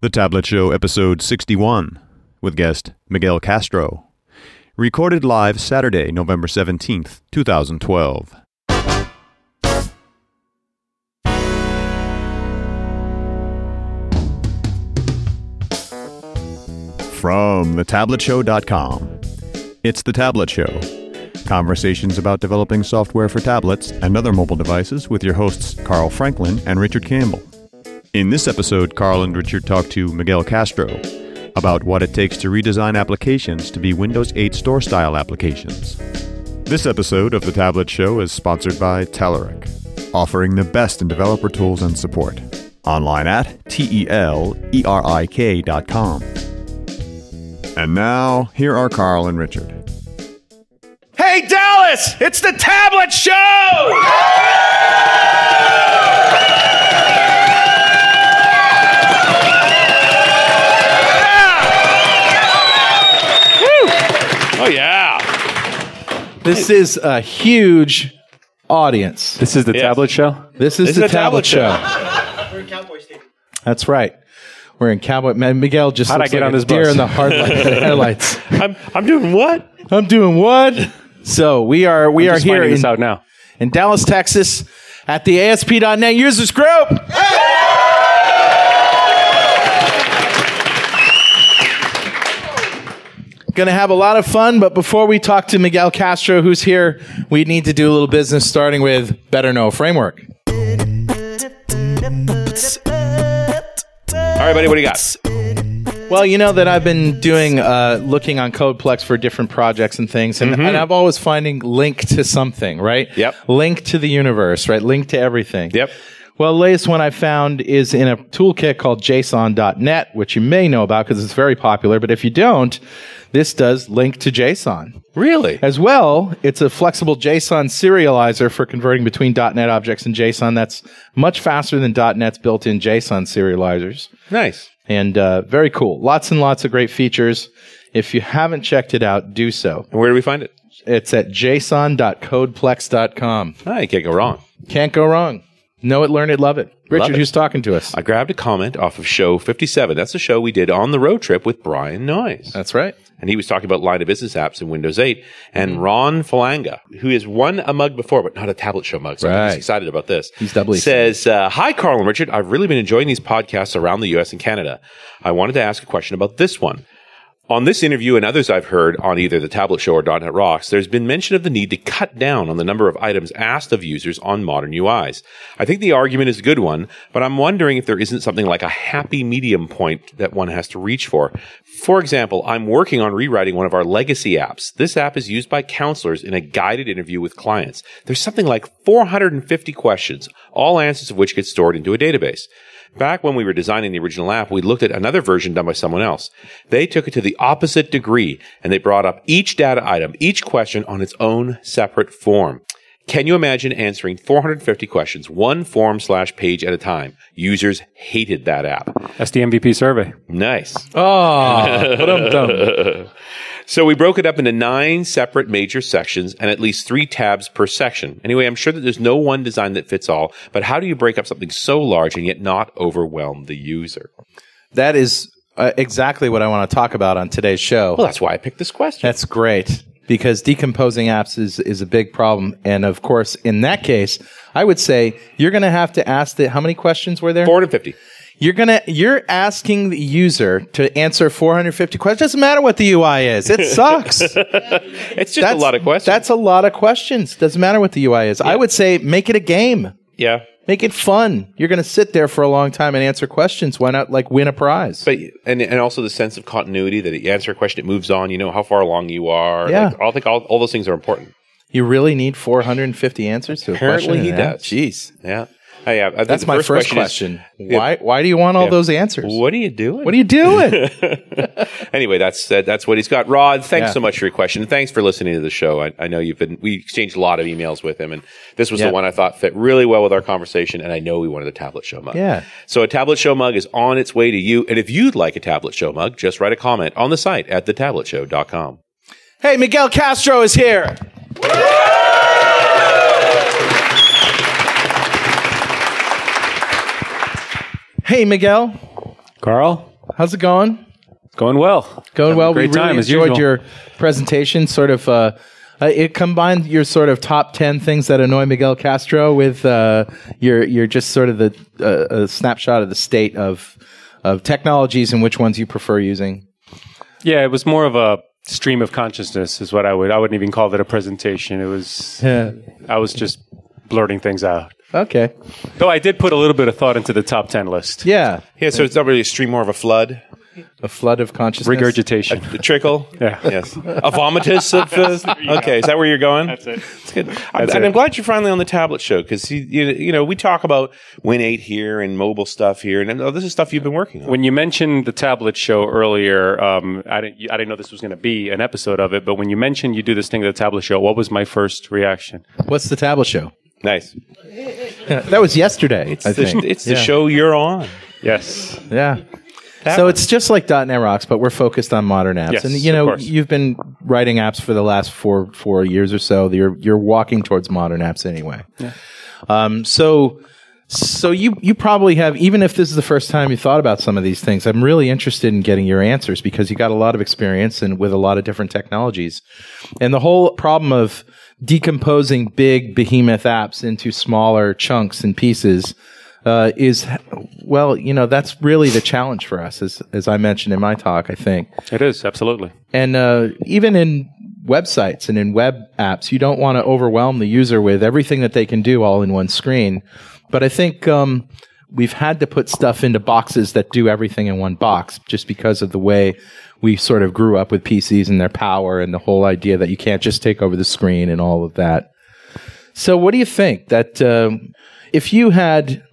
The Tablet Show, episode 61, with guest Miguel Castro. Recorded live Saturday, November 17th, 2012. From thetabletshow.com. It's The Tablet Show. Conversations about developing software for tablets and other mobile devices with your hosts Carl Franklin and Richard Campbell. In this episode, Carl and Richard talk to Miguel Castro about what it takes to redesign applications to be Windows 8 store style applications. This episode of The Tablet Show is sponsored by Telerik, offering the best in developer tools and support. Online at T E L E R I K dot com. And now, here are Carl and Richard. Hey, Dallas! It's the Tablet Show! Oh, yeah. This is a huge audience. This is the Yes. tablet show. This is This the is a tablet tablet, show. We're in Cowboy Stadium. That's right. We're in Cowboy. Man, Miguel just How'd I looks get like on a this deer bus? in the hard light, headlights. I'm, I'm doing what? I'm doing what? So we are we I'm are just here finding this in, out now. in Dallas, Texas, at the ASP.NET Users Group. Gonna have a lot of fun, but before we talk to Miguel Castro, who's here, we need to do a little business, starting with Better Know Framework. All right, buddy, what do you got? Well, you know that I've been doing uh, looking on CodePlex for different projects and things, and, and I'm always finding LINQ to something, right? Mm-hmm. Yep. LINQ to the universe, right? LINQ to everything. Yep. Well, the latest one I found is in a toolkit called JSON.net, which you may know about because it's very popular. But if you don't, this does LINQ to JSON. Really? As well, it's a flexible JSON serializer for converting between .NET objects and JSON. That's much faster than .NET's built-in JSON serializers Nice. and uh, very cool. Lots and lots of great features. If you haven't checked it out, do so. And where do we find it? It's at json.codeplex.com. You can't go wrong. Can't go wrong. Know it, learn it, love it. Richard, it. who's talking to us? I grabbed a comment off of show 57. That's the show we did on the road trip with Brian Noyes. That's right. and he was talking about line of business apps in Windows 8. And Mm-hmm. Ron Falanga, who has won a mug before, but not a tablet show mug, so Right. he's excited about this. He's doubly says, uh, "Hi, Carl and Richard. I've really been enjoying these podcasts around the U.S. and Canada. I wanted to ask a question about this one." On this interview and others I've heard on either the Tablet Show or .NET Rocks, there's been mention of the need to cut down on the number of items asked of users on modern UIs. I think the argument is a good one, but I'm wondering if there isn't something like a happy medium point that one has to reach for. For example, I'm working on rewriting one of our legacy apps. This app is used by counselors in a guided interview with clients. There's something like 450 questions, all answers of which get stored into a database. Back when we were designing the original app, we looked at another version done by someone else. They took it to the opposite degree and they brought up each data item, each question on its own separate form. Can you imagine answering 450 questions, one form slash page at a time? Users hated that app. That's the MVP survey. Nice. Oh. So we broke it up into nine separate major sections and at least three tabs per section. Anyway, I'm sure that there's no one design that fits all, but how do you break up something so large and yet not overwhelm the user? that is uh, exactly what I want to talk about on today's show. Well, that's why I picked this question. That's great because decomposing apps is, is a big problem. And of course, in that case, I would say you're going to have to ask the, how many questions were there? 450. You're gonna you're asking the user to answer 450 questions. Doesn't matter what the UI is. It sucks. It's just a lot of questions. That's a lot of questions. Doesn't matter what the UI is. I would say make it a game. yeah. Make it fun. You're going to sit there for a long time and answer questions. Why not like win a prize? But and and also the sense of continuity that you answer a question, it moves on. You know how far along you are. Yeah. Like, I think all, all those things are important. you really need 450 answers to a Apparently question. he in app? does. Jeez. Yeah. Oh, yeah. I That's my first is, question. why why do you want all those answers? what are you doing? What are you doing? anyway, that's uh, that's what he's got. Rod, thanks Yeah. so much for your question. And thanks for listening to the show. I, I know you've been we exchanged a lot of emails with him, and this was Yeah. the one I thought fit really well with our conversation. And I know we wanted a tablet show mug. Yeah. So a tablet show mug is on its way to you. And if you'd like a tablet show mug, just write a comment on the site at thetabletshow.com. hey, Miguel Castro is here. Hey, Miguel. Carl? how's it going? Going well. Going well. Great we really time as enjoyed usual. your presentation. Sort of, uh, uh, it combined your sort of top ten things that annoy Miguel Castro with uh, your your just sort of the uh, a snapshot of the state of of technologies and which ones you prefer using. Yeah, it was more of a stream of consciousness, is what I would. I wouldn't even call it a presentation. It was. Yeah. I was just blurting things out. Okay. Though I did put a little bit of thought into the top ten list. Yeah. Yeah, so it's not really a stream, more of a flood, A flood of consciousness. Regurgitation. a trickle. Yeah. Yes. A vomitus of. Uh, okay, is that where you're going? That's it. That's good. I'm, That's and it. I'm glad you're finally on the tablet show because you, you, you know we talk about Win eight here and mobile stuff here, and oh, this is stuff you've been working on. When you mentioned the tablet show earlier, um, I didn't. I didn't know this was going to be an episode of it. But when you mentioned you do this thing at the tablet show, what was my first reaction? What's the tablet show? Nice. Yeah, that was yesterday. It's I the, think. it's the Yeah. show you're on. Yes. Yeah. so it's just like .NET Rocks, but we're focused on modern apps. Yes, and you of know, course. you've been writing apps for the last four four years or so. You're you're walking towards modern apps anyway. Um, so so you you probably have even if this is the first time you thought about some of these things. I'm really interested in getting your answers because you got a lot of experience and with a lot of different technologies. And the whole problem of decomposing big behemoth apps into smaller chunks and pieces uh, is well, you know, that's really the challenge for us, as as I mentioned in my talk. I think, It is absolutely. and uh, even in websites and in web apps, you don't want to overwhelm the user with everything that they can do all in one screen. But I think um, we've had to put stuff into boxes that do everything in one box, just because of the way we sort of grew up with PCs and their power and the whole idea that you can't just take over the screen and all of that. So, what do you think that um, if you had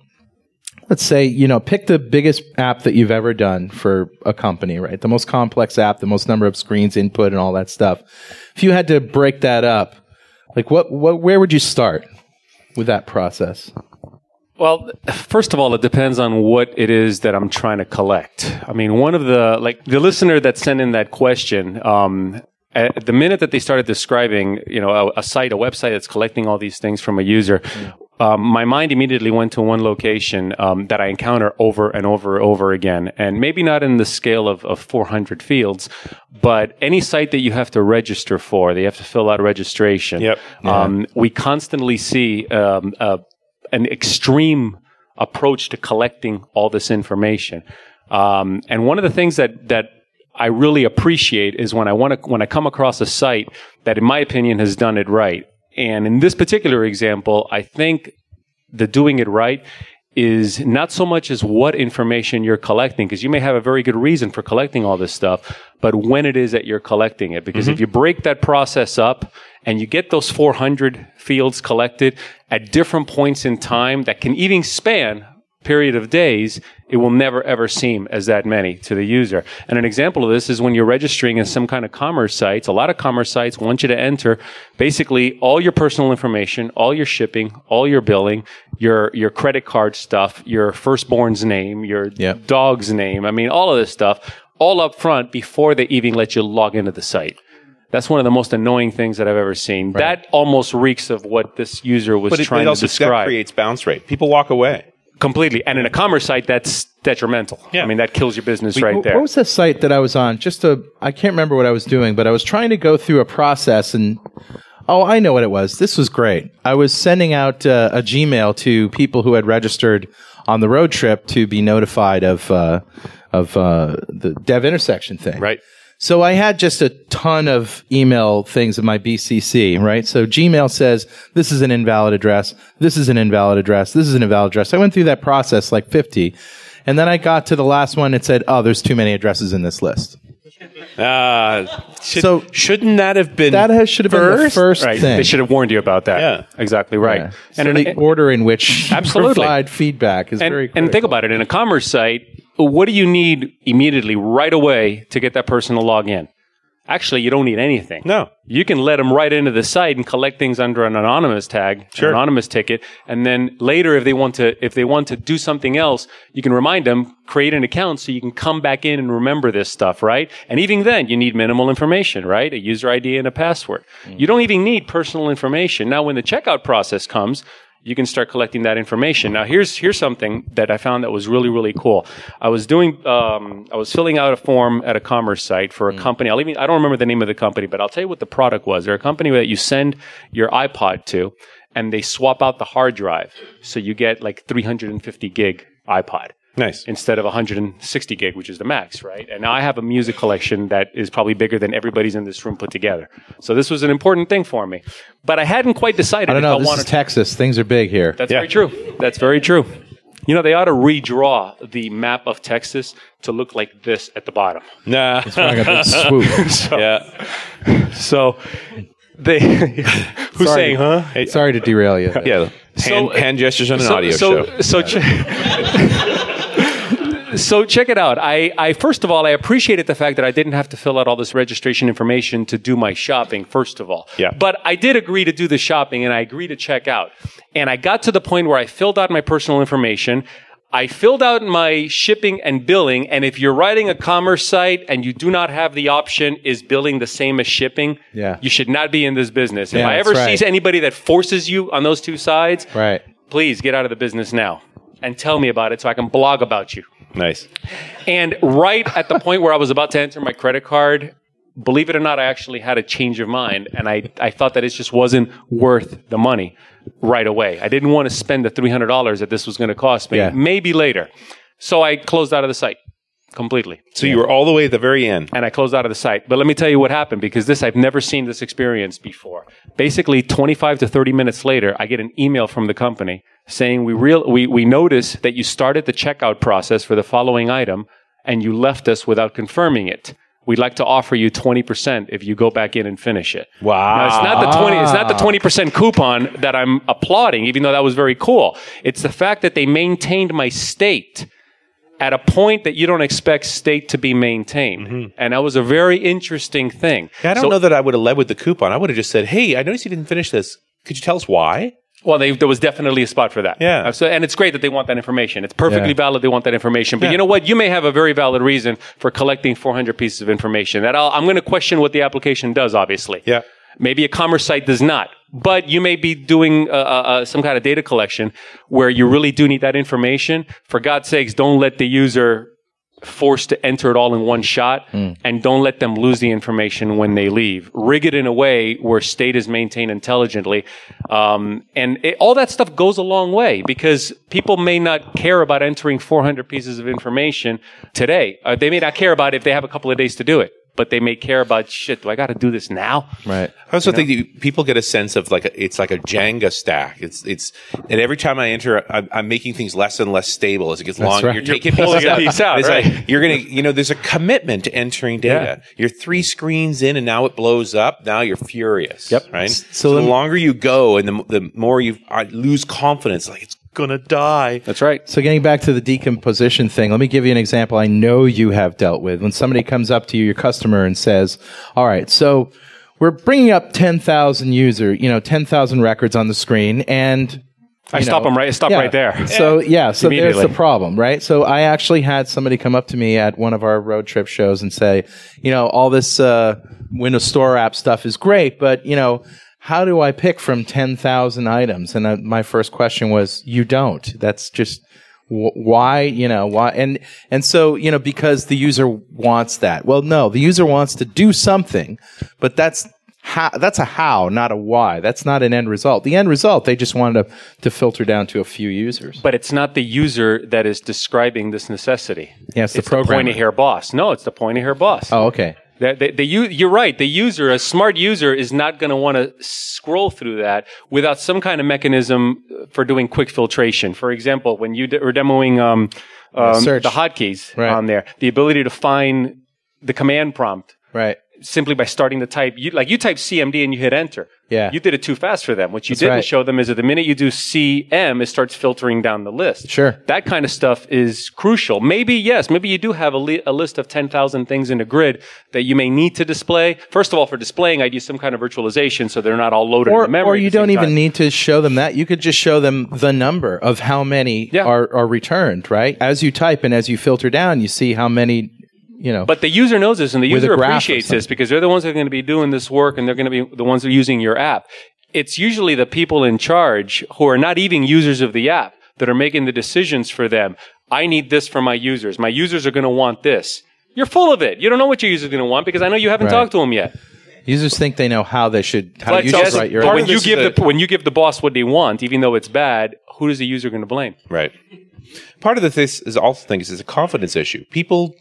let's say you know pick the biggest app that you've ever done for a company right? The most complex app the most number of screens input and all that stuff. If you had to break that up like what, what where would you start with that process Well, first of all, it depends on what it is that I'm trying to collect. I mean, one of the like the listener that sent in that question. Um, at the minute that they started describing, you know, a, a site, a website that's collecting all these things from a user, um, my mind immediately went to one location um, that I encounter over and over and over again, and maybe not in the scale of, of 400 fields, but any site that you have to register for, they have to fill out registration. Yep. Um, we constantly see um, uh, an extreme approach to collecting all this information. Um, and one of the things that that I really appreciate is when I want to when I come across a site that, in my opinion, has done it right. And in this particular example, I think the doing it right is not so much as what information you're collecting, because you may have a very good reason for collecting all this stuff, but when it is that you're collecting it. Because if mm-hmm. you break that process up and you get those 400 fields collected at different points in time that can even span period of days, it will never ever seem as that many to the user. And an example of this is when you're registering in some kind of commerce sites. A lot of commerce sites want you to enter basically all your personal information, all your shipping, all your billing, your your credit card stuff, your firstborn's name, your Yep. dog's name. I mean, all of this stuff all up front before they even let you log into the site. That's one of the most annoying things that I've ever seen. That almost reeks of what this user was But it, trying it to also that describe creates bounce rate. People walk away. Completely. And in a commerce site, that's detrimental. Yeah. I mean, that kills your business right there. what was the site that i was on just to i can't remember what i was doing but i was trying to go through a process and oh i know what it was this was great i was sending out uh, a gmail to people who had registered on the road trip to be notified of uh, of uh, the DevIntersection thing Right. So I had just a ton of email things in my BCC, right? So Gmail says, this is an invalid address. This is an invalid address. This is an invalid address. I went through that process like 50. And then I got to the last one. It said, oh, there's too many addresses in this list. Uh, should, So- shouldn't that have been That has, should have been the first right. thing. They should have warned you about that. Yeah. Exactly right. Yeah. And, so in a- the order in which you Absolutely. provide feedback is and, very and think about it. In a commerce site, what do you need immediately right away to get that person to log in? Actually, you don't need anything. No. You can let them right into the site and collect things under an anonymous tag, Sure. an anonymous ticket, and then later, if they want to, if they want to do something else, you can remind them, create an account so you can come back in and remember this stuff, right? And even then, you need minimal information, right? A user ID and a password. Mm. You don't even need personal information. Now, when the checkout process comes, you can start collecting that information. Now, here's here's something that I found that was really really cool. I was doing, um, I was filling out a form at a commerce site for a Mm. company. I'll even, I don't remember the name of the company, but I'll tell you what the product was. They're a company that you send your iPod to, and they swap out the hard drive, so you get like 350 gig iPod Nice. instead of 160 gig, which is the max, right? And now I have a music collection that is probably bigger than everybody's in this room put together. So this was an important thing for me, but I hadn't quite decided I don't if know. I This wanted. is Texas. Things are big here. That's Yeah. very true. That's very true. You know, they ought to redraw the map of Texas to look like this at the bottom. Nah. Like a big swoop. yeah. So they, who's Sorry. saying, huh? Sorry to derail you. Yeah. Hand, So- hand gestures on an so, audio so, show. So, che- so check it out. I, I first of all, I appreciated the fact that I didn't have to fill out all this registration information to do my shopping. First of all, Yeah. But I did agree to do the shopping, and I agreed to check out. And I got to the point where I filled out my personal information. I filled out my shipping and billing, and if you're writing a commerce site and you do not have the option, is billing the same as shipping? Yeah. You should not be in this business. If Yeah, I ever right. see anybody that forces you on those two sides, Right. please get out of the business now and tell me about it so I can blog about you. Nice. And right at the point where I was about to enter my credit card, believe it or not, I actually had a change of mind and I, I thought that it just wasn't worth the money right away. I didn't want to spend the $300 that this was going to cost me, Yeah. maybe later. So I closed out of the site completely. So you were all the way at the very end. And I closed out of the site. But let me tell you what happened because this, I've never seen this experience before. Basically, 25 to 30 minutes later, I get an email from the company saying, we real, we, we noticed that you started the checkout process for the following item and you left us without confirming it. We'd like to offer you 20% if you go back in and finish it. Wow. Now, it's not the 20, it's not the 20% coupon that I'm applauding, even though that was very cool. It's the fact that they maintained my state at a point that you don't expect state to be maintained. And that was a very interesting thing. I don't So- know that I would have led with the coupon. I would have just said, "Hey, I noticed you didn't finish this. Could you tell us why?" Well, they, there was definitely a spot for that. Yeah. Uh, So, and it's great that they want that information. It's perfectly Yeah. valid they want that information. But Yeah. you know what? You may have a very valid reason for collecting 400 pieces of information. That I'll, I'm going to question what the application does, obviously. Yeah. Maybe a commerce site does not. But you may be doing uh, uh, uh, some kind of data collection where you really do need that information. For God's sakes, don't let the user forced to enter it all in one shot and don't let them lose the information when they leave. Rig it in a way where state is maintained intelligently. Um, and it, all that stuff goes a long way because people may not care about entering 400 pieces of information today. Uh, they may not care about it if they have a couple of days to do it. But they may care about shit. Do I got to do this now? Right. I also think that people get a sense of like a, it's like a Jenga stack. It's it's and every time I enter, I'm, I'm making things less and less stable as it gets longer. right. You're You're taking pulling pieces a out. piece out, It's right. like you're gonna, you know, there's a commitment to entering data. You're three screens in, and now it blows up. Now you're furious. Yep. Right. So So, the longer you go, and the the more you I lose confidence. Like it's gonna die. That's right. So getting back to the decomposition thing, let me give you an example I know you have dealt with. When somebody comes up to you, your customer, and says, "All right, so we're bringing up 10,000 user, you know, 10,000 records on the screen and I you stop them right. I stop yeah. right there. So yeah, so there's the problem, right? So I actually had somebody come up to me at one of our road trip shows and say, you know, all this uh, Windows Store app stuff is great, but you know, how do I pick from ten thousand items? And uh, my first question was, you don't. That's just wh- why, you know, why, and and so you know, because the user wants that. Well, no, the user wants to do something, but that's how that's a how, not a why. That's not an end result. The end result, they just wanted to, to filter down to a few users. But it's not the user that is describing this necessity. Yeah, it's the it's the programmer. pointy hair boss. No, it's the pointy hair boss. Oh, okay. The, the, the, you're right. The user, a smart user, is not going to want to scroll through that without some kind of mechanism for doing quick filtration. For example, when you d- were demoing um, um, the hotkeys Right. on there, the ability to find the command prompt Right. Simply by starting to type, you, like you type CMD and you hit enter. Yeah. You did it too fast for them. What you didn't right. show them is that the minute you do CM, it starts filtering down the list. Sure. That kind of stuff is crucial. Maybe, yes, maybe you do have a, li- a list of 10,000 things in a grid that you may need to display. First of all, for displaying, I'd use some kind of virtualization so they're not all loaded Or, in memory. or you don't even time. need to show them that. You could just show them the number of how many Yeah. are, are returned, right? As you type and as you filter down, you see how many, you know. But the user knows this and the user appreciates this because they're the ones that are going to be doing this work and they're going to be the ones that are using your app. it's usually the people in charge who are not even users of the app that are making the decisions for them. I need this for my users. My users are going to want this. You're full of it. You don't know what your users are going to want because I know you haven't Right. talked to them yet. Users think they know how they should how But you yes, should write your but part when you give is the when you give the boss what they want, even though it's bad, who is the user going to blame? Right. Part of the, this is also think is it's a confidence issue. People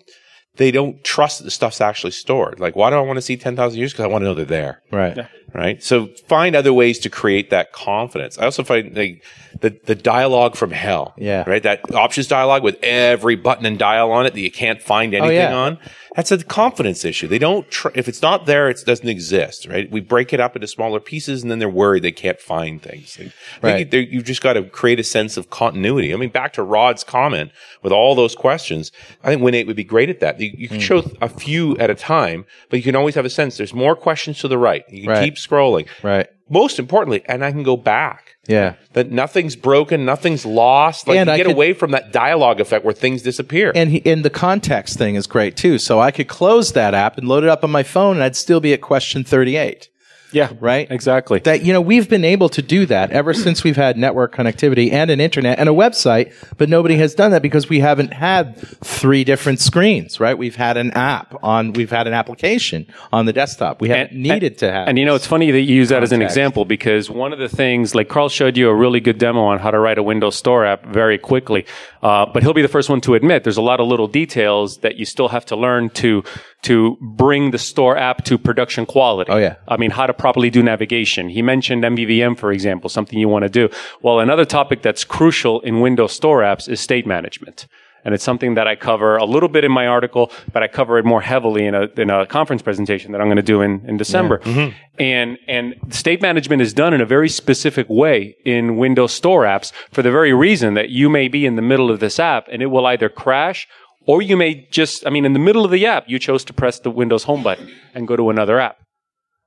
they don't trust that the stuff's actually stored. Like, why do I want to see ten thousand years? Because I want to know they're there. right. Right. So find other ways to create that confidence. I also find like the the dialogue from hell. Yeah. Right. That options dialogue with every button and dial on it that you can't find oh, anything yeah. on. That's a confidence issue. They don't. Tr- if it's not there, it doesn't exist. Right. We break it up into smaller pieces, and then they're worried they can't find things. I Right. think you've just got to create a sense of continuity. I mean, back to Rod's comment with all those questions. I think Win8 would be great at that. You, you can hmm. show a few at a time, but you can always have a sense. There's more questions to the right. You can Right. keep scrolling. Right. Most importantly, and I can go back. Yeah. That nothing's broken, nothing's lost. Like And you get could- away from that dialogue effect where things disappear. And he, and the context thing is great too. So I could close that app and load it up on my phone, and I'd still be at question thirty-eight. Yeah, Right. Exactly. That you know we've been able to do that ever since we've had network connectivity and an internet and a website, but nobody has done that because we haven't had three different screens. Right? We've had an app on, we've had an application on the desktop. We haven't needed to have. And you know, it's funny that you use that as an example because one of the things, like Carl showed you a really good demo on how to write a Windows Store app very quickly. Uh, but he'll be the first one to admit there's a lot of little details that you still have to learn to to bring the store app to production quality. Oh, yeah. I mean, how to properly do navigation. He mentioned MVVM, for example, something you want to do. Well, another topic that's crucial in Windows Store apps is state management. And it's something that I cover a little bit in my article, but I cover it more heavily in a, in a conference presentation that I'm going to do in, in December. Mm-hmm. And, and state management is done in a very specific way in Windows Store apps for the very reason that you may be in the middle of this app and it will either crash or you may just, I mean, in the middle of the app, you chose to press the Windows home button and go to another app.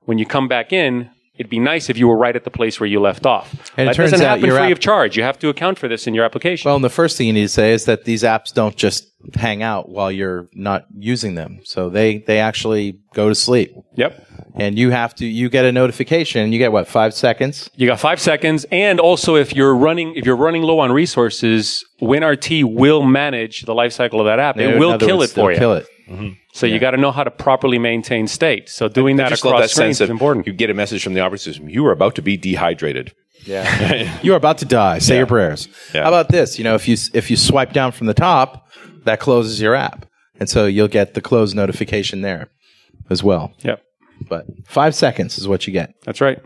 When you come back in, it'd be nice if you were right at the place where you left off. And it that turns doesn't out happen free app- of charge. You have to account for this in your application. well, and the first thing you need to say is that these apps don't just hang out while you're not using them. So they they actually go to sleep, yep. and you have to you get a notification. You get what five seconds. You got five seconds, and also if you're running if you're running low on resources, WinRT will manage the lifecycle of that app. It will kill words, it for you. Kill it. So you got to know how to properly maintain state. So doing I that just across that screens sense is important. you get a message from the operating system. You are about to be dehydrated. Yeah. you are about to die. Say your prayers. Yeah. How about this? You know, if you if you swipe down from the top, that closes your app, and so you'll get the close notification there as well. Yep, But five seconds is what you get. that's right.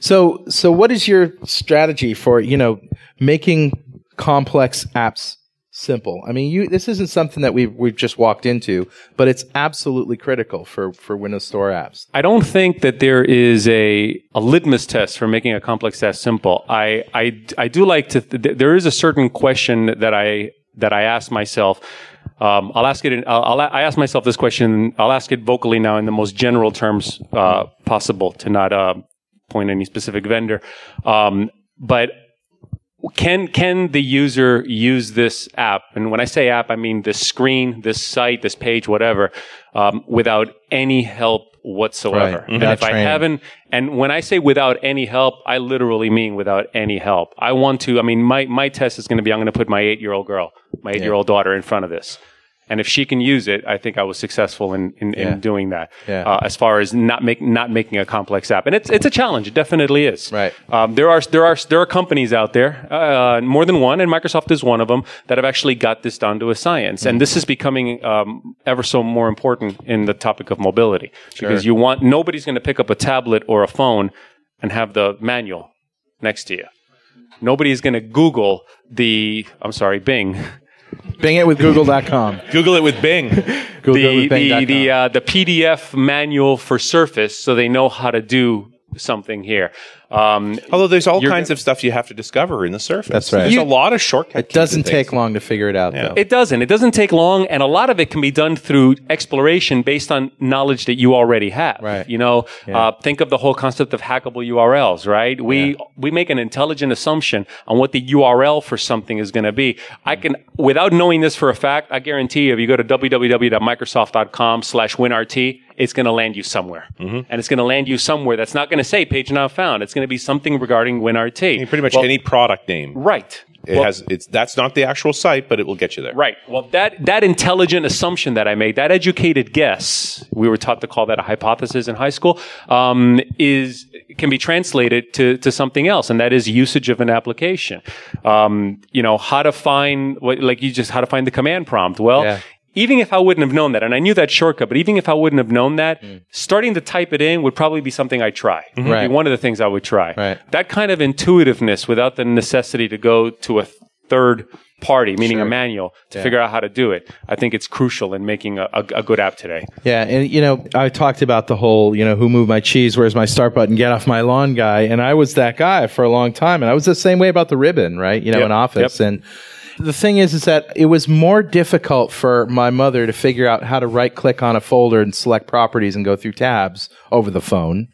So so what is your strategy for you know making complex apps simple? I mean, you this isn't something that we've we've just walked into, but it's absolutely critical for for Windows Store apps. I don't think that there is a, a litmus test for making a complex task simple. I, I, I do like to, th- there is a certain question that I, that I ask myself. Um, I'll ask it, in, I'll, I'll, I ask myself this question, I'll ask it vocally now in the most general terms, uh, possible to not, uh, point any specific vendor. Um, but can can the user use this app? And when I say app, I mean this screen, this site, this page, whatever, um, without any help whatsoever. Right. And Without if I haven't, and when I say without any help, I literally mean without any help. I want to. I mean, my my test is going to be I'm going to put my eight year old girl, my eight year old daughter, in front of this. And if she can use it, I think I was successful in, in, Yeah. in doing that. Yeah. Uh, as far as not make, not making a complex app, and it's it's a challenge. It definitely is. Right. Um, there are there are there are companies out there, uh, more than one, and Microsoft is one of them that have actually got this down to a science. And this is becoming um, ever so more important in the topic of mobility because you want nobody's going to pick up a tablet or a phone and have the manual next to you. Nobody's going to Google the I'm sorry Bing Bing it with Google.com. Google it with Bing. Google it the with the Bing.com. the, uh, the PDF manual for Surface so they know how to do something here. Um, Although there's all You're kinds of stuff you have to discover in the Surface. That's right. There's You- a lot of shortcuts. it doesn't take long to figure it out, though. It doesn't. It doesn't take long, and a lot of it can be done through exploration based on knowledge that you already have. Right. You know, uh, think of the whole concept of hackable URLs. Right. We we make an intelligent assumption on what the URL for something is going to be. I can, without knowing this for a fact, I guarantee you, if you go to www.microsoft.com/winrt, it's going to land you somewhere. And it's going to land you somewhere that's not going to say page not found. It's going to be something regarding WinRT. I mean, pretty much Well, any product name. Right. It has it's that's not the actual site, but it will get you there. Right. Well, that that intelligent assumption that I made, that educated guess, we were taught to call that a hypothesis in high school, um, is can be translated to to something else, and that is usage of an application. Um, you know, how to find what, like you just how to find the command prompt. Well. Yeah. Even if I wouldn't have known that, and I knew that shortcut, but even if I wouldn't have known that, mm. starting to type it in would probably be something I'd try. Be Right. one of the things I would try. Right. That kind of intuitiveness without the necessity to go to a third party, meaning a manual, to figure out how to do it. I think it's crucial in making a, a, a good app today. Yeah, and you know, I talked about the whole, you know, who moved my cheese, where's my start button, get off my lawn guy, and I was that guy for a long time, and I was the same way about the ribbon, right? You know, Yep, in office, yep. and the thing is, is that it was more difficult for my mother to figure out how to right click on a folder and select properties and go through tabs over the phone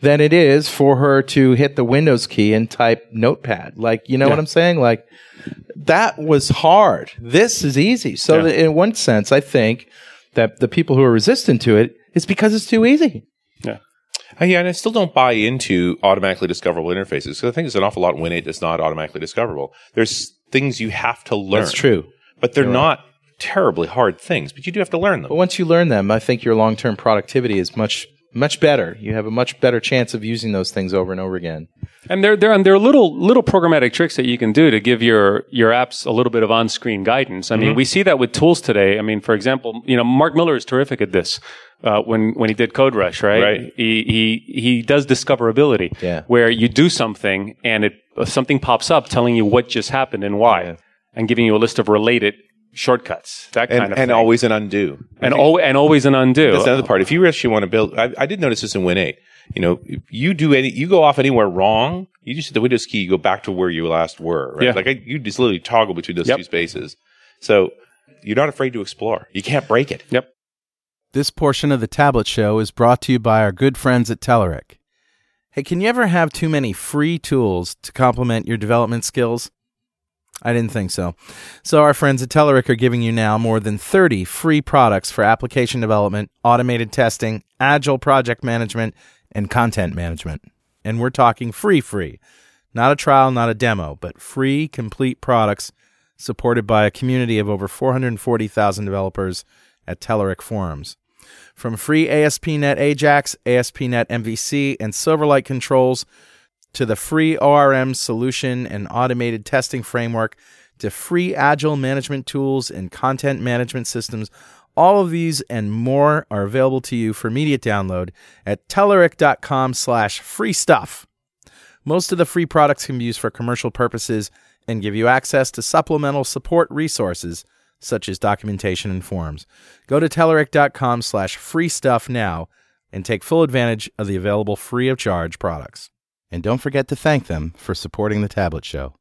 than it is for her to hit the Windows key and type Notepad. Like, you know what I'm saying? Like, that was hard. This is easy. So, that in one sense, I think that the people who are resistant to it is because it's too easy. Uh, yeah, and I still don't buy into automatically discoverable interfaces because I think there's an awful lot in Win8 that's not automatically discoverable. There's things you have to learn. That's true. But they're not terribly hard things, but you do have to learn them. But once you learn them, I think your long term productivity is much, much better. You have a much better chance of using those things over and over again. And there, there, and there are little, little programmatic tricks that you can do to give your, your apps a little bit of on-screen guidance. I mean, we see that with tools today. I mean, for example, you know, Mark Miller is terrific at this. Uh, when, when he did CodeRush, right? Right. He, he, he does discoverability. Yeah. Where you do something and it, something pops up telling you what just happened and why. And giving you a list of related shortcuts. That And, kind of and thing. always an undo. and, al- and always an undo. That's another part. If you actually want to build, I, I did notice this in Win8. You know, if you do any, you go off anywhere wrong, you just hit the Windows key, you go back to where you last were. Right? Yeah. Like I, you just literally toggle between those Yep. two spaces. So you're not afraid to explore. You can't break it. Yep. This portion of the Tablet Show is brought to you by our good friends at Telerik. Hey, can you ever have too many free tools to complement your development skills? I didn't think so. So, our friends at Telerik are giving you now more than 30 free products for application development, automated testing, agile project management, and content management. And we're talking free, free. Not a trial, not a demo, but free, complete products supported by a community of over 440,000 developers at Telerik forums. From free ASP.NET Ajax, ASP.NET MVC, and Silverlight controls to the free ORM solution and automated testing framework to free agile management tools and content management systems, all of these and more are available to you for immediate download at Telerik.com slash free stuff. Most of the free products can be used for commercial purposes and give you access to supplemental support resources such as documentation and forums. Go to Telerik.com slash free stuff now and take full advantage of the available free of charge products. And don't forget to thank them for supporting the Tablet Show.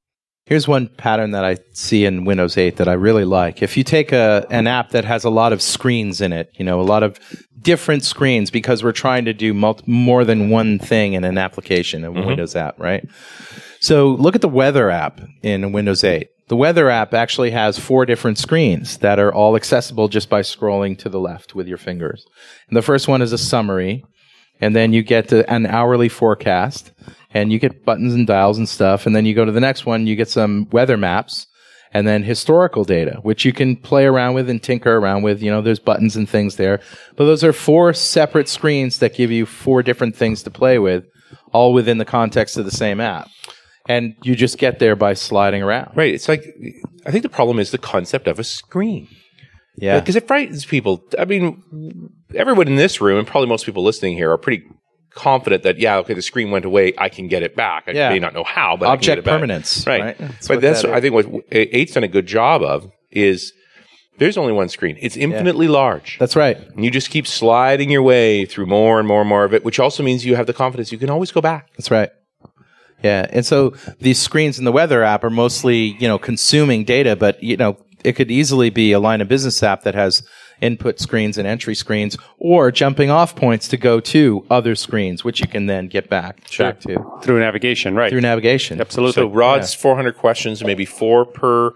Here's one pattern that I see in Windows 8 that I really like. If you take a an app that has a lot of screens in it, you know, a lot of different screens because we're trying to do mul- more than one thing in an application, a mm-hmm. Windows app, right? So look at the weather app in Windows 8. The weather app actually has four different screens that are all accessible just by scrolling to the left with your fingers. And the first one is a summary, and then you get to an hourly forecast, and you get buttons and dials and stuff. And then you go to the next one, you get some weather maps, and then historical data, which you can play around with and tinker around with. You know, there's buttons and things there, but those are four separate screens that give you four different things to play with, all within the context of the same app. And you just get there by sliding around. Right. It's like, I think the problem is the concept of a screen. Yeah. Because it frightens people. I mean, everyone in this room and probably most people listening here are pretty confident that, yeah, okay, the screen went away. I can get it back. I Yeah. may not know how, but I can Object get it back. permanence, Right. right? That's but that's, that I think what eight's done a good job of is there's only one screen. It's infinitely large. That's right. And you just keep sliding your way through more and more and more of it, which also means you have the confidence you can always go back. That's right. Yeah, and so these screens in the weather app are mostly, you know, consuming data, but you know, it could easily be a line of business app that has input screens and entry screens, or jumping off points to go to other screens, which you can then get back back to through navigation, right? through navigation. Absolutely. So Rod's 400 questions, maybe four per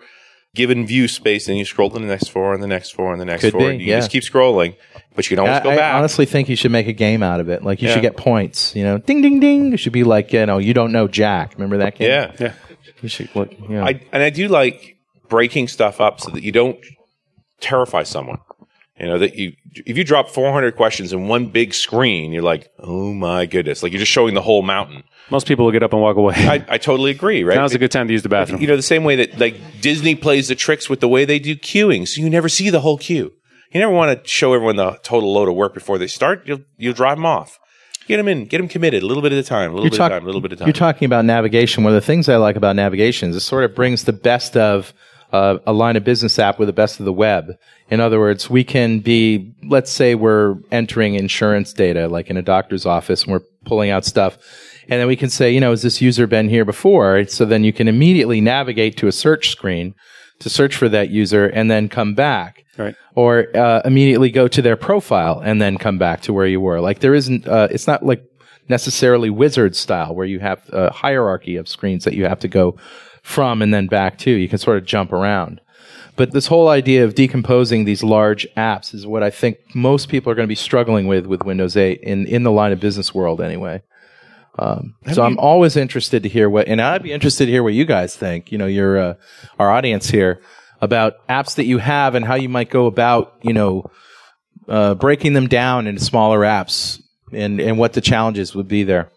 given view space, and you scroll to the next four and the next four and the next Could four. be, you yeah. just keep scrolling, but you can always I, go back. I honestly think you should make a game out of it. Like you Yeah. should get points. You know, ding ding ding. It should be like you know, you don't know Jack. Remember that game? yeah. Yeah. You should look. You know. I and I do like breaking stuff up so that you don't terrify someone. You know that you if you drop 400 questions in one big screen, you're like, oh my goodness, like you're just showing the whole mountain. Most people will get up and walk away. I, I totally agree. Right? Now's a good time to use the bathroom. you know the same way that like Disney plays the tricks with the way they do queuing, so you never see the whole queue. You never want to show everyone the total load of work before they start. You'll you'll drive them off. Get them in, get them committed, a little bit at a time, a little You're bit talk- at a time, a little bit at a time. You're talking about navigation. One of the things I like about navigation is it sort of brings the best of uh, a line of business app with the best of the web. In other words, we can be, let's say we're entering insurance data, like in a doctor's office, and we're pulling out stuff. And then we can say, you know, has this user been here before? So then you can immediately navigate to a search screen to search for that user and then come back. Right. Or uh, immediately go to their profile and then come back to where you were. Like there isn't, uh, it's not like necessarily wizard style where you have a hierarchy of screens that you have to go from and then back to. You can sort of jump around. But this whole idea of decomposing these large apps is what I think most people are going to be struggling with with Windows 8 in, in the line of business world anyway. Um, so I'm always interested to hear what, and I'd be interested to hear what you guys think. You know, your uh, our audience here about apps that you have and how you might go about, you know, uh, breaking them down into smaller apps and and what the challenges would be there.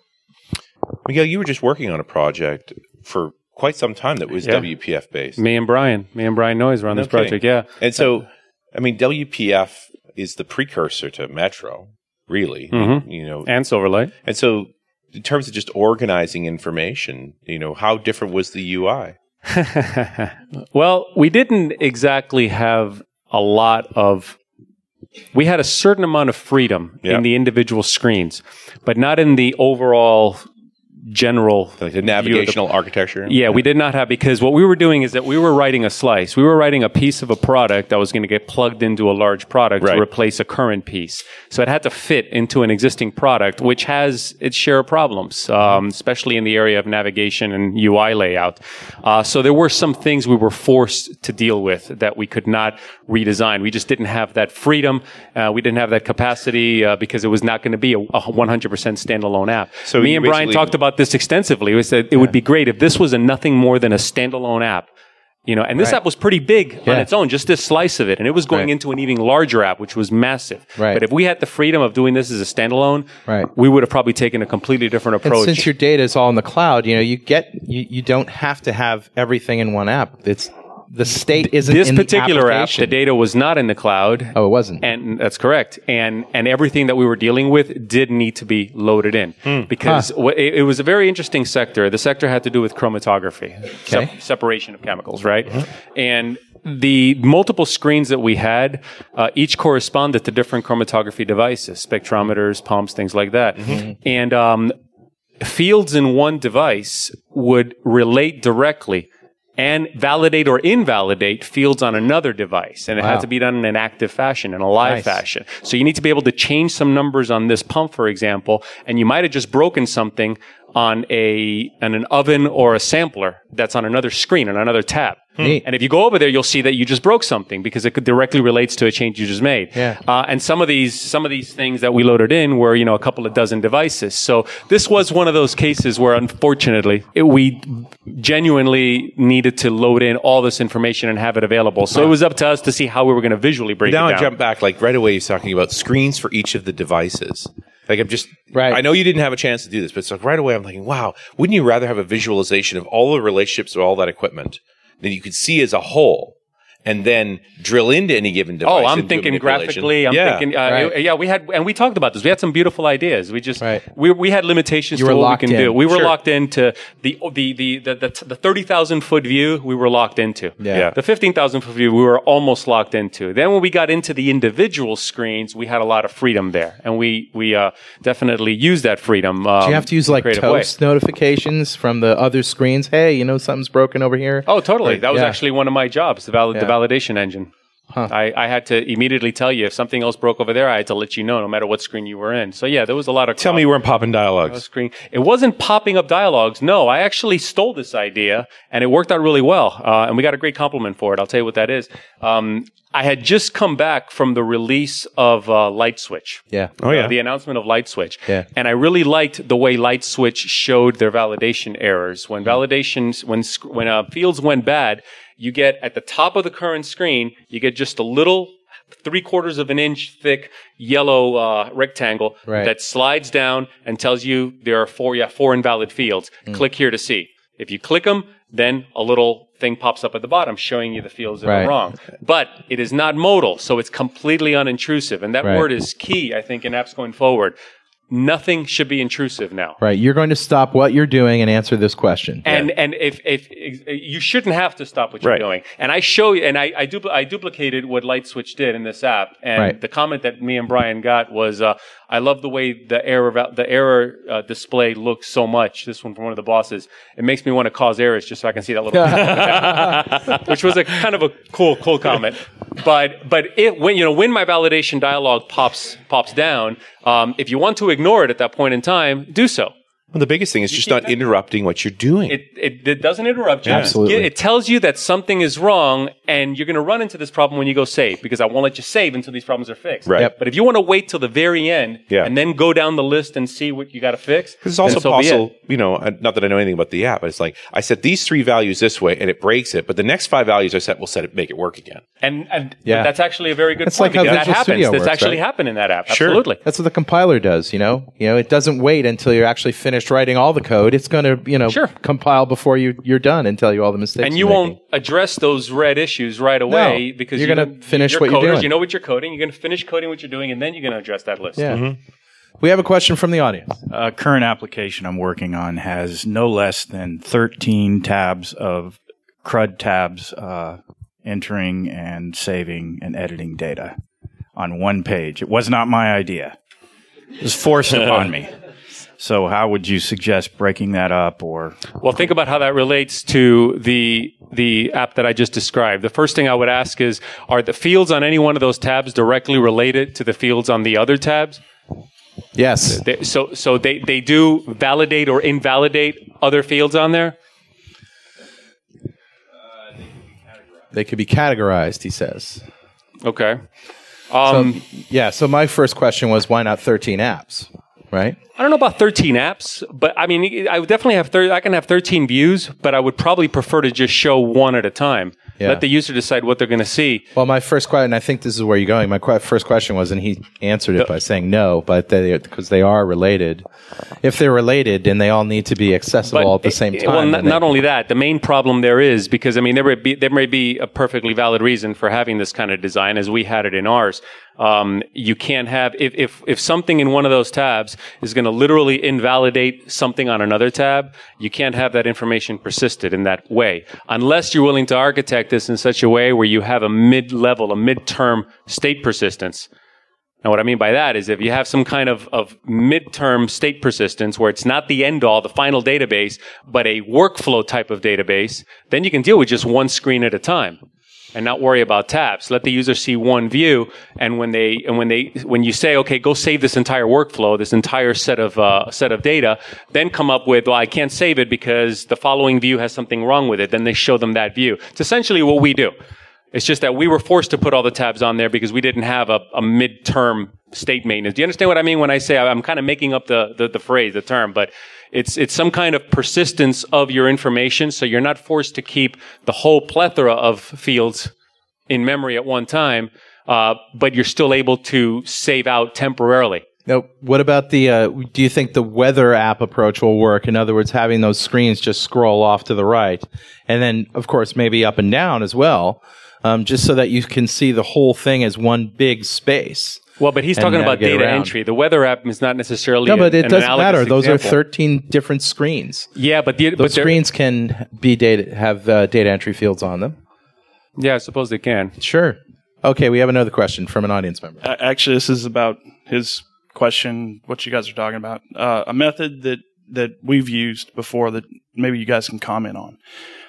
Miguel, you were just working on a project for quite some time that was Yeah. WPF based. me and Brian, me and Brian Noyes were on this Okay. project. Yeah. And so, I mean, WPF is the precursor to Metro, really. Mhm. You know, And Silverlight. and so in terms of just organizing information, you know, how different was the UI? well, we didn't exactly have a lot of. We had a certain amount of freedom Yeah. in the individual screens, but not in the overall general Like view the- navigational architecture? Yeah, we did not have because what we were doing is that we were writing a slice. We were writing a piece of a product that was going to get plugged into a large product Right. to replace a current piece. So it had to fit into an existing product, which has its share of problems, um, especially in the area of navigation and UI layout. Uh, so there were some things we were forced to deal with that we could not redesign. We just didn't have that freedom. Uh, we didn't have that capacity uh, because it was not going to be a, a 100% standalone app. So me and Brian talked about this extensively. We said it would be great if this was a nothing more than a standalone app. You know, and this Right. app was pretty big on its own, just this slice of it, and it was going Right. into an even larger app, which was massive. Right. But if we had the freedom of doing this as a standalone, Right. we would have probably taken a completely different approach. And since your data is all in the cloud, you know, you get you, you don't have to have everything in one app. It's the state isn't this in the particular app, the data was not in the cloud. Oh, it wasn't. And that's correct. And and everything that we were dealing with did need to be loaded in Hmm. because wha- it, it was a very interesting sector. The sector had to do with chromatography, Okay. sep- separation of chemicals, right? And the multiple screens that we had, uh, each corresponded to different chromatography devices, spectrometers, pumps, things like that. And um, fields in one device would relate directly and validate or invalidate fields on another device. And it Wow. had to be done in an active fashion, in a live Nice. fashion. So you need to be able to change some numbers on this pump, for example, and you might have just broken something on a on an oven or a sampler that's on another screen, on another tab. Neat. And if you go over there, you'll see that you just broke something because it could directly relates to a change you just made. Yeah. Uh, and some of these some of these things that we loaded in were you know a couple of dozen devices. So this was one of those cases where unfortunately it, we genuinely needed to load in all this information and have it available. So it was up to us to see how we were going to visually break Now it I jump back, like right away, he's talking about screens for each of the devices. Like I'm just, Right. I know you didn't have a chance to do this, but it's like right away I'm thinking, wow, wouldn't you rather have a visualization of all the relationships of all that equipment that you could see as a whole, and then drill into any given device? Oh, I'm and do a thinking graphically. I'm yeah. thinking, uh, Right. yeah. We had, and we talked about this. We had some beautiful ideas. We just, Right. we, we had limitations You to what we can in. do. We were Sure. locked into the the the the the, the thirty thousand foot view. We were locked into. Yeah. Yeah. The fifteen thousand foot view, we were almost locked into. Then when we got into the individual screens, we had a lot of freedom there, and we we uh, definitely used that freedom. Um, Do you have to use like creative way. toast notifications from the other screens? Hey, you know something's broken over here. Oh, totally. Right. That was Yeah. actually one of my jobs, the, val- the Yeah. Validation engine. I, I had to immediately tell you if something else broke over there. I had to let you know, no matter what screen you were in. So yeah, there was a lot of Tell me you weren't popping dialogues. screen. It wasn't popping up dialogues. No, I actually stole this idea, and it worked out really well. Uh, and we got a great compliment for it. I'll tell you what that is. Um, I had just come back from the release of uh, LightSwitch. Yeah. Oh yeah. Uh, the announcement of LightSwitch. Yeah. And I really liked the way LightSwitch showed their validation errors. When validations, when when uh, fields went bad, you get at the top of the current screen, you get just a little three quarters of an inch thick yellow uh, rectangle Right. that slides down and tells you there are four, yeah, four invalid fields. Mm. Click here to see. If you click them, then a little thing pops up at the bottom showing you the fields that Right. are wrong. But it is not modal, so it's completely unintrusive. And that Right. word is key, I think, in apps going forward. Nothing should be intrusive now. Right. You're going to stop what you're doing and answer this question. And and if, if if you shouldn't have to stop what you're Right. doing, and I show you, and I I, dupl- I duplicated what LightSwitch did in this app, and Right. the comment that me and Brian got was, uh, "I love the way the error the error uh, display looks so much." This one from one of the bosses, it makes me want to cause errors just so I can see that little, which was a kind of a cool cool comment. But but it when you know when my validation dialog pops pops down, um, if you want to ignore it at that point in time, do so. Well, the biggest thing is just not interrupting what you're doing. It, it, it doesn't interrupt you. Absolutely. It, it tells you that something is wrong and you're going to run into this problem when you go save because I won't let you save until these problems are fixed. Right. Yep. But if you want to wait till the very end Yeah. and then go down the list and see what you got to fix, Because it's also so be it. possible, you know, uh, not that I know anything about the app, but it's like I set these three values this way and it breaks it, but the next five values I set will set it, make it work again. And, and Yeah. that's actually a very good It's point like how that Visual happens. Studio That's works, actually right? happened in that app. Sure. Absolutely. That's what the compiler does, you know. You know, it doesn't wait until you're actually finished writing all the code. It's going to, you know, Sure. compile before you you're done and tell you all the mistakes. And you you're won't making. address those red issues right away No, because you're gonna gonna- finish you're what you're doing. You know what you're coding. You're going to finish coding what you're doing, and then you're going to address that list. Yeah. We have a question from the audience. A current application I'm working on has no less than 13 tabs of CRUD tabs uh, entering and saving and editing data on one page. It was not my idea. It was forced upon me. So, how would you suggest breaking that up or Well, think about how that relates to the the app that I just described. The first thing I would ask is, are the fields on any one of those tabs directly related to the fields on the other tabs? Yes. They, so, so they, they do validate or invalidate other fields on there. They could be categorized, he says. Okay. Um, Yeah, so my first question was why not 13 apps, right? I don't know about 13 apps, but I mean, I would definitely have thir- I can have 13 views, but I would probably prefer to just show one at a time. Yeah. Let the user decide what they're going to see. Well, my first question, I think this is where you're going. My que- first question was, and he answered it by saying no, but they because they are related. If they're related, then they all need to be accessible all at the same time. Well, not, not only that, the main problem there is because I mean there may be there may be a perfectly valid reason for having this kind of design as we had it in ours. Um, you can't have if if if something in one of those tabs is going to literally invalidate something on another tab, you can't have that information persisted in that way unless you're willing to architect this in such a way where you have a mid-level, a mid-term state persistence. Now, what I mean by that is if you have some kind of, of midterm state persistence where it's not the end all, the final database, but a workflow type of database, then you can deal with just one screen at a time and not worry about tabs. Let the user see one view. And when they, and when they, when you say, okay, go save this entire workflow, this entire set of, uh, set of data, then come up with, well, I can't save it because the following view has something wrong with it. Then they show them that view. It's essentially what we do. It's just that we were forced to put all the tabs on there because we didn't have a, a midterm state maintenance. Do you understand what I mean when I say I'm kind of making up the, the, the phrase, the term, but it's, it's some kind of persistence of your information. So you're not forced to keep the whole plethora of fields in memory at one time, uh, but you're still able to save out temporarily. Now, what about the? Uh, do you think the weather app approach will work? In other words, having those screens just scroll off to the right, and then, of course, maybe up and down as well, um, just so that you can see the whole thing as one big space. Well, but he's talking about data around. entry. The weather app is not necessarily. No, but it an doesn't analogous matter. Those are thirteen different screens. Yeah, but the, Those they're- screens can be data have uh, data entry fields on them. Yeah, I suppose they can. Sure. Okay, we have another question from an audience member. A- Actually, this is about his question. What you guys are talking about? Uh, a method that that we've used before that maybe you guys can comment on.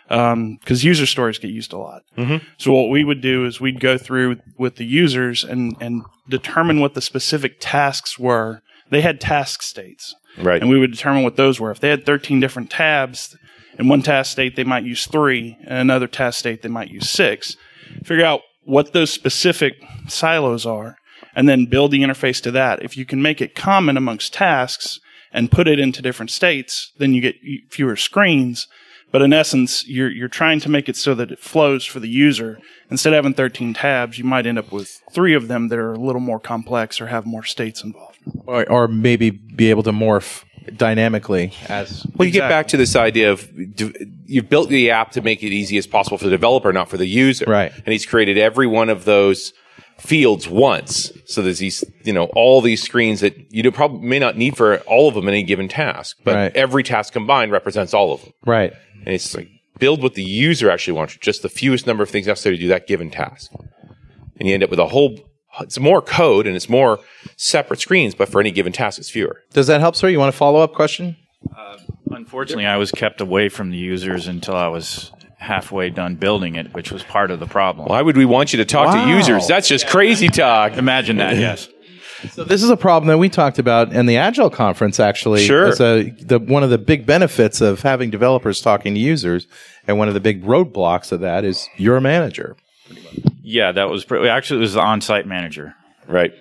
Um, because user stories get used a lot. Mm-hmm. So what we would do is we'd go through with the users and and determine what the specific tasks were. They had task states, Right. and we would determine what those were. If they had 13 different tabs, in one task state they might use three, and another task state they might use six. Figure out what those specific silos are, and then build the interface to that. If you can make it common amongst tasks and put it into different states, then you get fewer screens. But in essence, you're you're trying to make it so that it flows for the user. Instead of having 13 tabs, you might end up with three of them that are a little more complex or have more states involved. or, or maybe be able to morph dynamically as Well, you get back to this idea of you've built the app to make it easy as possible for the developer, not for the user. Right. And he's created every one of those fields once. So there's these, you know, all these screens that you do probably may not need for all of them in any given task, but Right. every task combined represents all of them. right. And it's like build what the user actually wants, just the fewest number of things necessary to do that given task. And you end up with a whole, it's more code and it's more separate screens, but for any given task, it's fewer. Does that help, sir? You want a follow up question? Uh, unfortunately, I was kept away from the users until I was halfway done building it, which was part of the problem. Why would we want you to talk to users? That's just crazy talk. Imagine that, yes. So this is a problem that we talked about in the Agile conference. Actually, Sure. It's a, the one of the big benefits of having developers talking to users, and one of the big roadblocks of that is you're manager. Yeah, that was pre- actually it was the on-site manager. Right.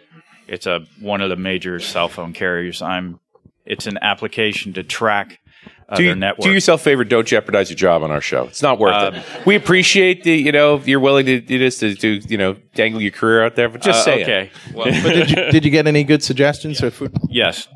It's a one of the major cell phone carriers. I'm. It's an application to track uh, do, you, network. do yourself a favor. Don't jeopardize your job on our show. It's not worth it. We appreciate the, you know, you're willing to do this to, to you know, dangle your career out there, but just Uh, say it. okay. Well, Did you, did you get any good suggestions or food? yes.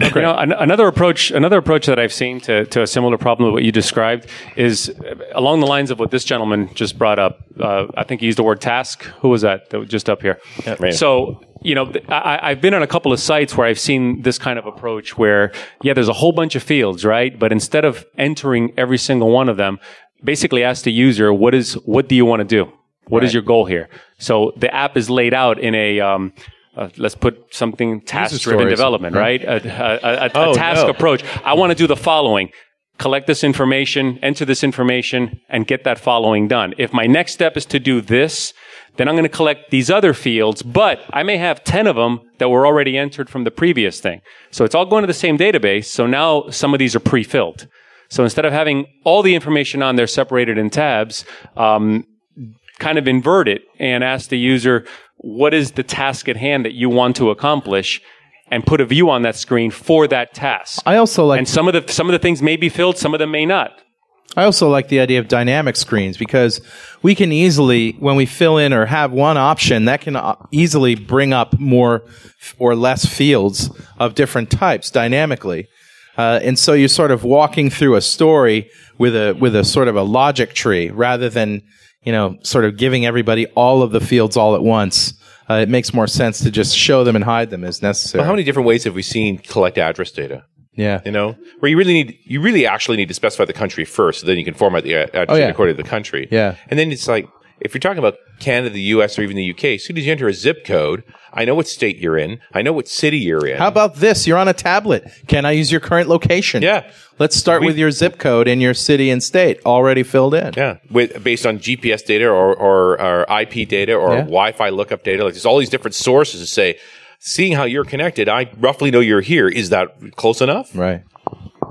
You know, an- another approach, another approach that I've seen to, to a similar problem of what you described is uh, along the lines of what this gentleman just brought up. Uh, I think he used the word task. Who was that? That was just up here. Right. So, you know, I, I've been on a couple of sites where I've seen this kind of approach where, yeah, there's a whole bunch of fields, right? But instead of entering every single one of them, basically ask the user, what is, what do you want to do? What is your goal here? So the app is laid out in a, um, uh, let's put something task driven development, right? A, a, a, a Oh, task no. approach. I want to do the following. Collect this information, enter this information, and get that following done. If my next step is to do this, then I'm going to collect these other fields, but I may have 10 of them that were already entered from the previous thing. So it's all going to the same database. So now some of these are pre-filled. So instead of having all the information on there separated in tabs, um, kind of invert it and ask the user, what is the task at hand that you want to accomplish? And put a view on that screen for that task. I also like and some of the some of the things may be filled, some of them may not. I also like the idea of dynamic screens because we can easily, when we fill in or have one option, that can uh, easily bring up more or less fields of different types dynamically. Uh, and so you're sort of walking through a story with a with a sort of a logic tree rather than you know sort of giving everybody all of the fields all at once. Uh, it makes more sense to just show them and hide them as necessary. Well, how many different ways have we seen collect address data? Yeah. You know, where you really need, you really actually need to specify the country first, so then you can format the address Oh, yeah. according to the country. Yeah. And then it's like, if you're talking about Canada, the US, or even the UK, as soon as you enter a zip code, I know what state you're in. I know what city you're in. How about this? You're on a tablet. Can I use your current location? Yeah. Let's start with your zip code and your city and state already filled in. Yeah, with based on GPS data or, or, or IP data or Yeah. Wi-Fi lookup data, like there's all these different sources to say, seeing how you're connected, I roughly know you're here. Is that close enough? Right.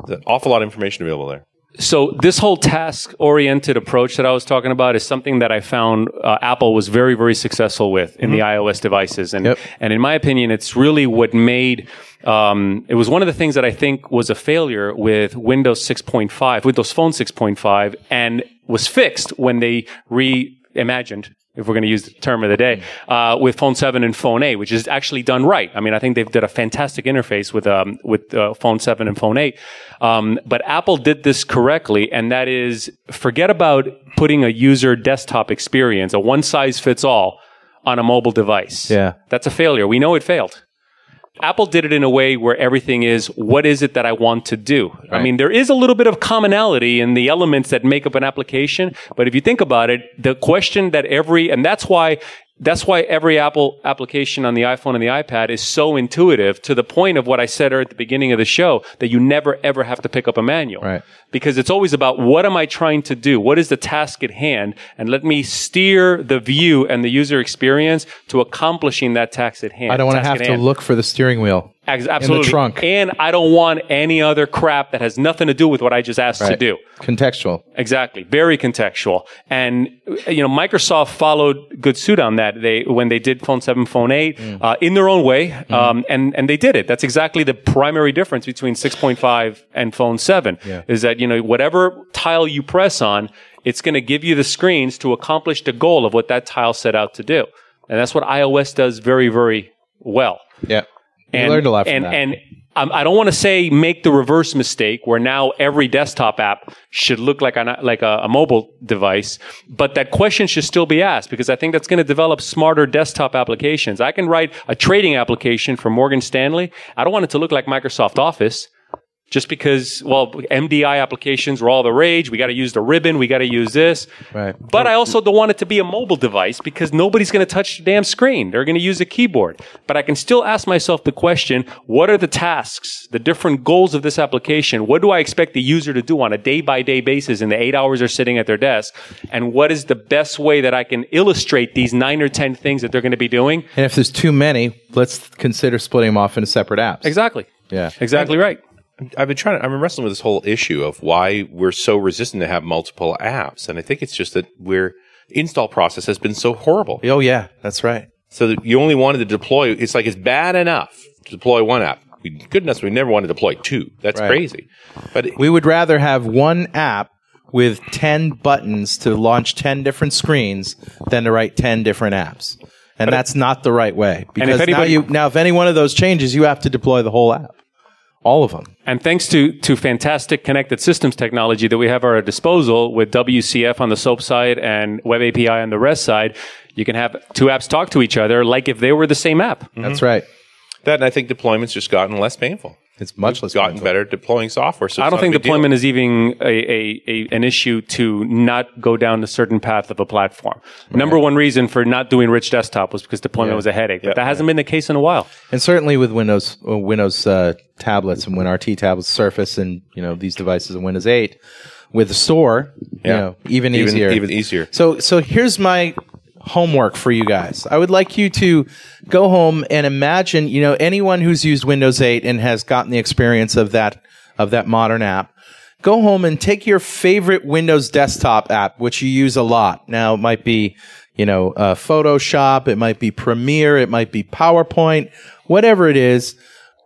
There's an awful lot of information available there. So this whole task-oriented approach that I was talking about is something that I found uh, Apple was very, very successful with in the iOS devices, and Yep. and in my opinion, it's really what made. Um, it was one of the things that I think was a failure with Windows 6.5, Windows Phone 6.5, and was fixed when they reimagined. If we're going to use the term of the day, uh, with Phone 7 and Phone 8, which is actually done right. I mean, I think they've did a fantastic interface with um, with uh, Phone 7 and Phone 8. Um, but Apple did this correctly, and that is forget about putting a user desktop experience, a one size fits all, on a mobile device. Yeah. That's a failure. We know it failed. Apple did it in a way where everything is what is it that I want to do? I mean, there is a little bit of commonality in the elements that make up an application, but if you think about it, the question that every, and that's why that's why every Apple application on the iPhone and the iPad is so intuitive to the point of what I said at the beginning of the show that you never ever have to pick up a manual. Right. Because it's always about what am I trying to do? What is the task at hand? And let me steer the view and the user experience to accomplishing that task at hand. I don't want to have to hand. look for the steering wheel. Absolutely. trunk. And I don't want any other crap that has nothing to do with what I just asked to do. Contextual. Exactly. Very contextual. And, you know, Microsoft followed good suit on that. They, when they did Phone 7, Phone 8, uh, in their own way. Um, and, and they did it. That's exactly the primary difference between 6.5 and Phone 7 is that, you know, whatever tile you press on, it's going to give you the screens to accomplish the goal of what that tile set out to do. And that's what iOS does very, very well. Yeah. We And, learned a lot and. And um, I don't want to say make the reverse mistake where now every desktop app should look like a, like a, a mobile device, but that question should still be asked because I think that's going to develop smarter desktop applications. I can write a trading application for Morgan Stanley. I don't want it to look like Microsoft Office. Just because, well, MDI applications were all the rage. We got to use the ribbon. We got to use this. Right. But I also don't want it to be a mobile device because nobody's going to touch the damn screen. They're going to use a keyboard. But I can still ask myself the question, what are the tasks, the different goals of this application? What do I expect the user to do on a day by day basis in the eight hours they're sitting at their desk? And what is the best way that I can illustrate these nine or 10 things that they're going to be doing? And if there's too many, let's consider splitting them off into separate apps. Exactly. Yeah. Exactly right. I've been trying to, I've been wrestling with this whole issue of why we're so resistant to have multiple apps. And I think it's just that we're, install process has been so horrible. Oh yeah, that's right. So that you only wanted to deploy, it's like it's bad enough to deploy one app. We, goodness, we never want to deploy two. That's Right. crazy. But it- We would rather have one app with 10 buttons to launch 10 different screens than to write 10 different apps. And that's not the right way. Because now anybody- you now if any one of those changes, you have to deploy the whole app. All of them. And thanks to, to fantastic connected systems technology that we have at our disposal with WCF on the SOAP side and Web API on the REST side, you can have two apps talk to each other like if they were the same app. That's right. that, and I think deployment's just gotten less painful. It's much less gotten painful. better at deploying software. So I don't think a big deal. deployment is even a, a, a, an issue to not go down a certain path of a platform. Number one reason for not doing rich desktop was because deployment was a headache. But that hasn't been the case in a while. And certainly with Windows uh, Windows uh, tablets and WinRT tablets, Surface, and you know these devices in Windows 8, with the store, you know, even, Even- easier. even easier. So so here's my homework for you guys. I would like you to go home and imagine, you know, anyone who's used Windows 8 and has gotten the experience of that of that modern app. Go home and take your favorite Windows desktop app, which you use a lot. Now it might be, you know, uh, Photoshop, it might be Premiere, it might be PowerPoint, whatever it is.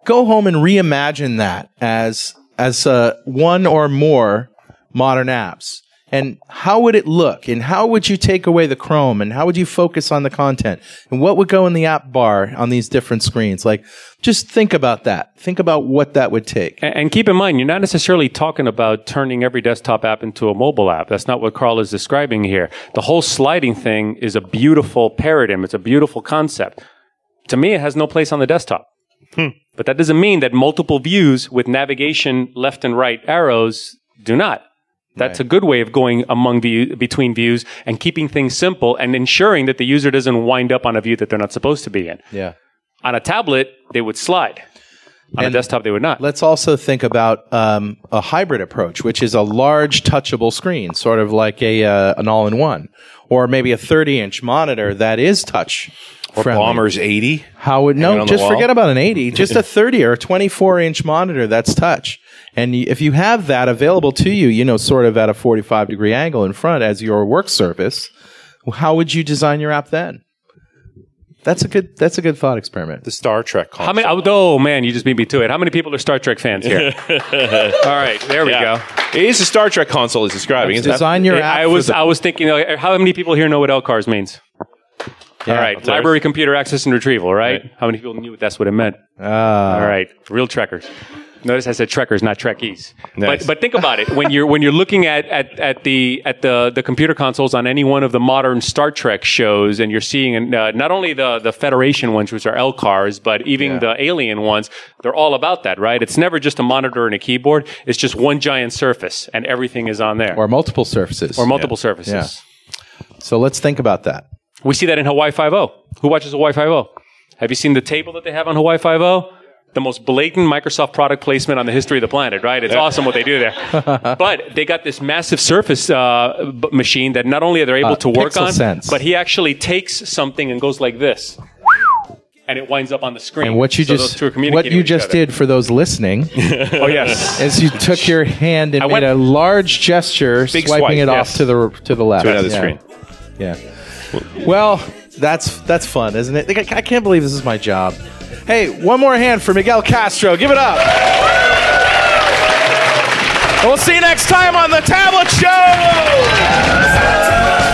Go home and reimagine that as as uh, one or more modern apps. And how would it look? And how would you take away the Chrome? And how would you focus on the content? And what would go in the app bar on these different screens? Like, just think about that. Think about what that would take. And, and keep in mind, you're not necessarily talking about turning every desktop app into a mobile app. That's not what Carl is describing here. The whole sliding thing is a beautiful paradigm. It's a beautiful concept. To me, it has no place on the desktop. Hmm. But that doesn't mean that multiple views with navigation left and right arrows do not. That's a good way of going among view, between views and keeping things simple and ensuring that the user doesn't wind up on a view that they're not supposed to be in. Yeah. On a tablet, they would slide. On And a desktop, they would not. Let's also think about um, a hybrid approach, which is a large touchable screen, sort of like a uh, an all-in-one, or maybe a 30-inch monitor that is touch. Or friendly. Bombers 80. How would no? Just forget about an 80. Just a 30 or a 24 inch monitor that's touch. And if you have that available to you, you know, sort of at a 45 degree angle in front as your work surface, how would you design your app then? That's a good. That's a good thought experiment. The Star Trek console. How many? Oh, oh, man, you just beat me to it. How many people are Star Trek fans here? All right, there we go. It is the Star Trek console is describing. isn't it? Design your app. I was the- I was thinking, uh, how many people here know what LCARS means? Yeah. All right, library computer access and retrieval. Right? How many people knew that's what it meant? Ah. All right, real trekkers. Notice I said trekkers, not trekkies. Nice. But but think about it when you're when you're looking at, at, at the at the the computer consoles on any one of the modern Star Trek shows, and you're seeing uh, not only the the Federation ones, which are LCARS, but even the Alien ones. They're all about that, right? It's never just a monitor and a keyboard. It's just one giant surface, and everything is on there, or multiple surfaces. or multiple surfaces. Yeah. So let's think about that. We see that in Hawaii Five O. Who watches Hawaii Five O? Have you seen the table that they have on Hawaii Five O? The most blatant Microsoft product placement on the history of the planet, right? It's awesome what they do there. but they got this massive Surface uh, b- machine that not only are they able Uh, to work on, Sense. but he actually takes something and goes like this, and it winds up on the screen. And what you So just what you just other. did for those listening Oh yes. is you took your hand and I made a large gesture, swiping swipe, it off to the to the left To another Yeah. screen. Yeah. Well, that's that's fun, isn't it? I I can't believe this is my job. Hey, one more hand for Miguel Castro. Give it up. We'll see you next time on the Tablet Show.